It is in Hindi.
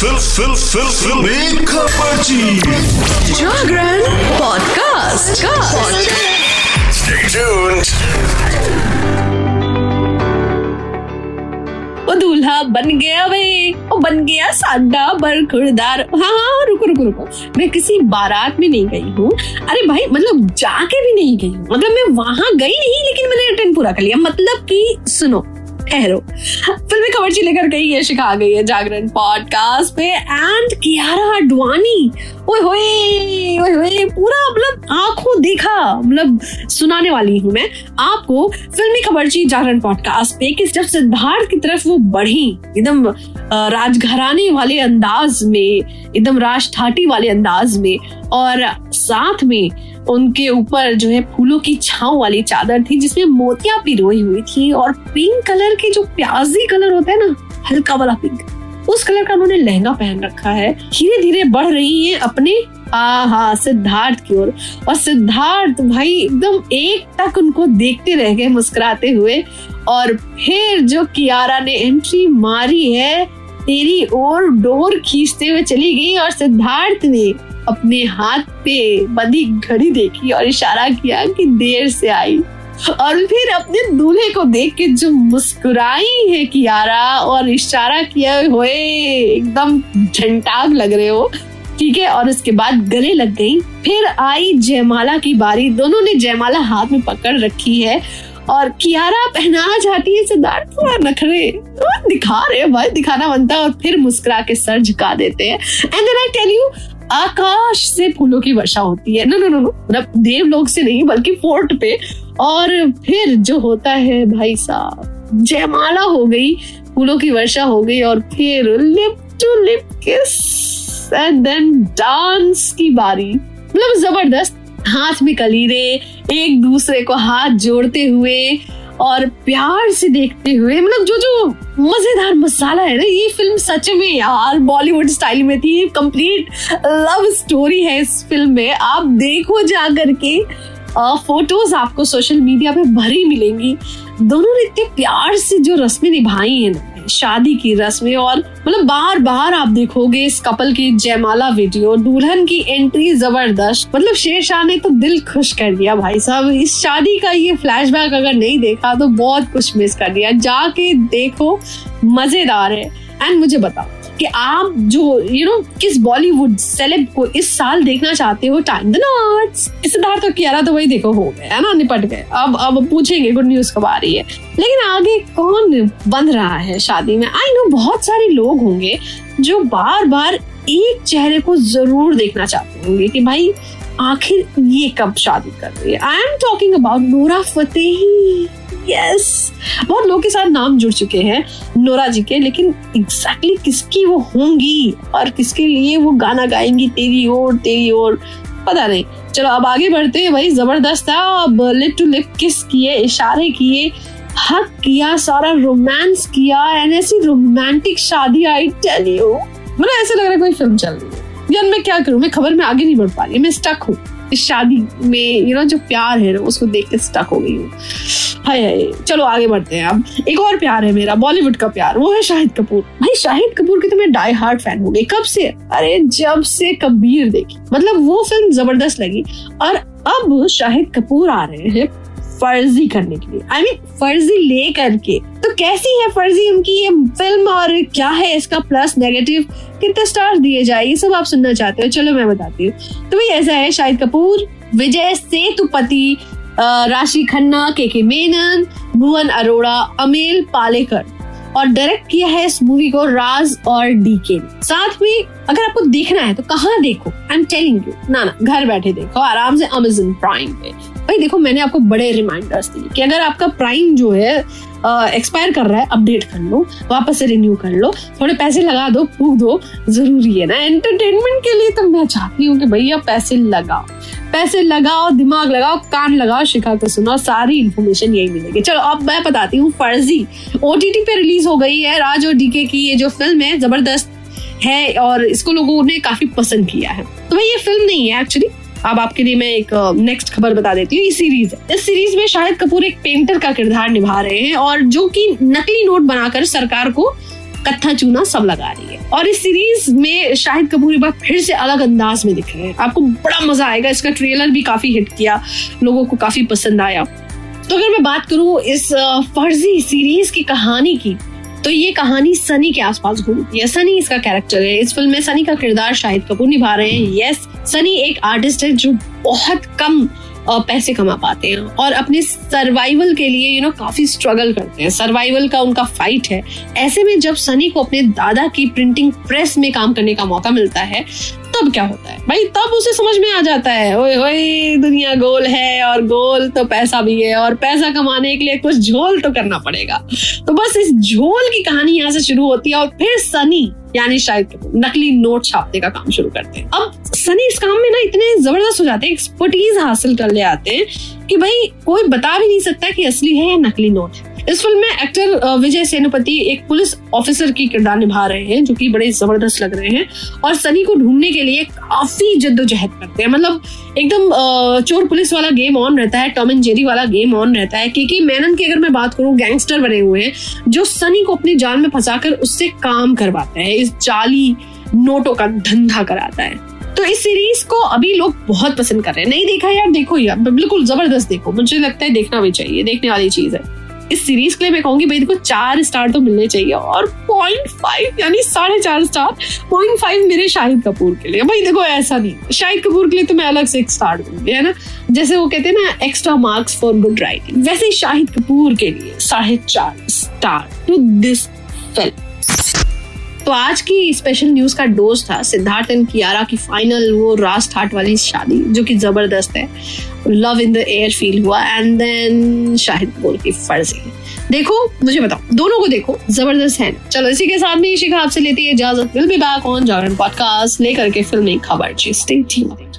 फिल फिल फिल fill Khabarchi Jagran podcast Stay tuned. वो दूल्हा बन गया भाई वो बन गया सादा बरखुरदार। हाँ हाँ रुको रुको रुको। मैं किसी बारात में नहीं गई हूँ। अरे भाई मतलब जाके भी नहीं गई हूँ। मतलब मैं वहाँ गई नहीं लेकिन मैंने अटेंड पूरा कर लिया। मतलब कि सुनो ठहरो फिल्मी खबर लेकर गई है शिखा गई है जागरण पॉडकास्ट पे। एंड कियारा अडवाणी ओए होए, ओए पूरा मतलब आँखों देखा मतलब सुनाने वाली हूँ मैं। आपको फिल्मी खबरची जागरण पॉडकास्ट पे कि जब सिद्धार्थ की तरफ़ वो बढ़ी, एकदम राजघराने वाले अंदाज में, एकदम राज ठाटी वाले अंदाज में, और साथ में उनके ऊपर जो है फूलों की छाव वाली चादर थी, जिसमें मोतियाँ पिरोई हुई थी और पिंक कलर के जो प्याजी कलर होता है ना, हल्का वाला पिंक उस कलर का उन्होंने लहंगा पहन रखा है। धीरे धीरे बढ़ रही है अपने, आहा, सिद्धार्थ की ओर। और सिद्धार्थ भाई एकदम एक तक उनको देखते रह गए मुस्कुराते हुए। और फिर जो कियारा ने एंट्री मारी है, तेरी ओर डोर खींचते हुए चली गई और सिद्धार्थ ने अपने हाथ पे बंधी घड़ी देखी और इशारा किया कि देर से आई। और फिर अपने दूल्हे को देख के जो मुस्कुराई है कियारा और इशारा किया, हुए, एकदम झंटाग लग रहे हो। ठीक है, और उसके बाद गले लग गई। फिर आई जयमाला की बारी। दोनों ने जयमाला हाथ में पकड़ रखी है और कियारा पहनाना चाहती है सिद्धार्थ थोड़ा नखरे वो दिखा रहे भाई, दिखाना बनता है। और फिर मुस्कुरा के सर झुका देते हैं। And then I tell you आकाश से फूलों की वर्षा होती है। नो नो नो मतलब देवलोक से नहीं, बल्कि फोर्ट पे। और फिर जो होता है भाई साहब, जयमाला हो गई, फूलों की वर्षा हो गई और फिर lip to lip kiss and then dance की बारी। मतलब ज़बरदस्त हाथ में कलीरे, एक दूसरे को हाथ जोड़ते हुए और प्यार से देखते हुए मतलब जो जो मज़ेदार मसाला है ना, ये फ़िल्म सच में यार बॉलीवुड स्टाइल में थी। कंप्लीट लव स्टोरी है इस फ़िल्म में। आप देखो जा करके। फ़ोटोज़ आपको सोशल मीडिया पे भरी मिलेंगी। दोनों ने इतने प्यार से जो रस्में निभाई है, शादी की रस्में और मतलब बार बार आप देखोगे इस कपल की जयमाला वीडियो दुल्हन की एंट्री ज़बरदस्त। मतलब शेर शाह ने तो दिल खुश कर दिया भाई साहब। इस शादी का ये फ्लैशबैक अगर नहीं देखा तो बहुत कुछ मिस कर दिया। जाके देखो, मज़ेदार है। एंड मुझे बताओ कि आप जो यू you नो know, किस बॉलीवुड सेलेब को इस साल देखना चाहते हो टाइम द नॉट्स सिद्धार्थ और तो वही देखो हो गए है ना निपट गए। अब अब पूछेंगे गुड न्यूज़ कब आ रही है। लेकिन आगे कौन बन रहा है शादी में? आई नो बहुत सारे लोग होंगे जो बार बार एक चेहरे को ज़रूर देखना चाहते होंगे कि भाई आखिर ये कब शादी कर रही है? I am talking about Nora Fatehi yes बहुत लोगों के साथ नाम जुड़ चुके हैं नोरा जी के, लेकिन एग्जैक्टली exactly किसकी वो होंगी और किसके लिए वो गाना गाएँगी, तेरी ओर तेरी ओर, पता नहीं। चलो अब आगे बढ़ते हैं भाई, ज़बरदस्त था अब लिप टू लिप किस किए, इशारे किए हक किया, सारा रोमांस किया एंड ऐसी रोमांटिक शादी आई टेल यू मतलब ऐसे लग रहा है कोई फ़िल्म चल रही है। यार मैं क्या करूँ? मैं खबर में आगे नहीं बढ़ पा रही। मैं स्टक हूँ। इस शादी में यू नो जो प्यार है ना, उसको देख के स्टक हो गई हूँ। हाय हाय चलो आगे बढ़ते हैं अब। एक और प्यार है मेरा बॉलीवुड का प्यार वो है शाहिद कपूर। भाई शाहिद कपूर की तो मैं डाई हार्ट फ़ैन हो कब से? अरे जब से कबीर देखी। मतलब वो फ़िल्म ज़बरदस्त लगी। और अब शाहिद कपूर आ रहे हैं फर्जी करने के लिए। आई I मीन mean, फर्जी ले करके तो कैसी है फर्जी उनकी ये फ़िल्म और क्या है इसका प्लस नेगेटिव कितने स्टार दिए जाए ये सब आप सुनना चाहते हो। चलो मैं बताती हूँ। तो भाई ऐसा है शाहिद कपूर विजय सेतुपति राशि खन्ना के के मेनन, भुवन अरोड़ा, अमेल पालेकर। और डायरेक्ट किया है इस मूवी को राज और डीके साथ में अगर आपको देखना है तो कहाँ देखो? आई एम टेलिंग यू ना ना, घर बैठे देखो। आराम से अमेजन प्राइम पे। भाई देखो, मैंने आपको बड़े रिमाइंडर्स दिए कि अगर आपका प्राइम जो है एक्सपायर कर रहा है अपडेट कर लो, वापस से रिन्यू कर लो, थोड़े पैसे लगा दो, फूक दो, ज़रूरी है ना। एंटरटेनमेंट के लिए तो मैं चाहती हूँ कि भैया पैसे लगाओ। पैसे लगाओ, दिमाग लगाओ, कान लगाओ, शिखा को सुनाओ, सारी इन्फॉर्मेशन यही मिलेगी। चलो, अब मैं बताती हूँ फर्जी। ओटीटी पे रिलीज़ हो गई है राज और डीके की ये जो फ़िल्म है, ज़बरदस्त है और इसको लोगों ने काफ़ी पसंद किया है। तो भाई, ये फ़िल्म नहीं है एक्चुअली अब आपके लिए मैं एक नेक्स्ट खबर बता देती हूँ। ये सीरीज़ है। इस सीरीज़ में शाहिद कपूर एक पेंटर का किरदार निभा रहे हैं और जो कि नकली नोट बनाकर सरकार को कत्था चूना सब लगा रही है। और इस सीरीज़ में शाहिद कपूर एक बार फिर से अलग अंदाज में दिख रहे हैं। आपको बड़ा मज़ा आएगा। इसका ट्रेलर भी काफ़ी हिट किया। लोगों को काफ़ी पसंद आया। तो अगर मैं बात करूँ इस फर्जी सीरीज़ की कहानी की तो ये कहानी सनी के आसपास घूमती है। सनी इसका कैरेक्टर है। इस फ़िल्म में सनी का किरदार शाहिद कपूर निभा रहे हैं। यस सनी एक आर्टिस्ट है जो बहुत कम पैसे कमा पाते हैं और अपने सर्वाइवल के लिए यू नो काफ़ी स्ट्रगल करते हैं। सर्वाइवल का उनका फाइट है। ऐसे में जब सनी को अपने दादा की प्रिंटिंग प्रेस में काम करने का मौका मिलता है तब क्या होता है? भाई, तब उसे समझ में आ जाता है। ओए ओए, दुनिया गोल है और गोल तो पैसा भी है और पैसा कमाने के लिए कुछ झोल तो करना पड़ेगा। तो बस इस झोल की कहानी यहाँ से शुरू होती है और फिर सनी, यानी शायद नकली नोट छापने का काम शुरू करते हैं। अब सनी इस काम में ना इतने ज़बरदस्त हो जाते हैं एक्सपर्टीज हासिल कर ले आते हैं कि भाई, कोई बता भी नहीं सकता कि असली है या नकली नोट। है इस फ़िल्म में एक्टर विजय सेनापति एक पुलिस ऑफिसर की किरदार निभा रहे हैं, जो कि बड़े ज़बरदस्त लग रहे हैं। और सनी को ढूँढने के लिए काफ़ी जद्दोजहद करते हैं। मतलब एकदम चोर पुलिस वाला गेम ऑन रहता है, टॉम एंड जेरी वाला गेम ऑन रहता है। क्योंकि मैनन की अगर मैं बात करूँ, गैंगस्टर बने हुए हैं, जो सनी को अपनी जान में फंसाकर उससे काम करवाता है, इस जाली नोटों का धंधा कराता है। तो इस सीरीज़ को अभी लोग बहुत पसंद कर रहे हैं। नहीं देखा यार, देखो यार, बिल्कुल ज़बरदस्त देखो। मुझे लगता है देखना भी चाहिए, देखने वाली चीज़ है। इस सीरीज़ के लिए मैं कहूँगी भाई, देखो, चार स्टार तो मिलने चाहिए। और पॉइंट फाइव यानी साढ़े चार स्टार पॉइंट फाइव मेरे शाहिद कपूर के लिए। भाई, देखो, ऐसा नहीं। शाहिद कपूर के लिए तो मैं अलग से एक स्टार दूँगी, है ना? जैसे वो कहते हैं ना extra marks for good writing वैसे शाहिद कपूर के लिए साढ़े चार स्टार टू दिस फ़िल्म तो आज की स्पेशल न्यूज़ का डोज था सिद्धार्थ एंड कियारा की फाइनल वो रास ठाट वाली शादी, जो कि ज़बरदस्त है। Love in the air feel हुआ एंड देन शाहिद बोल की फर्जी। देखो, मुझे बताओ, दोनों को देखो, ज़बरदस्त है। चलो, इसी के साथ में शिखा आपसे लेती है इजाज़त। Will be back on Jagran podcast लेकर के फिल्मी खबर जी। स्टे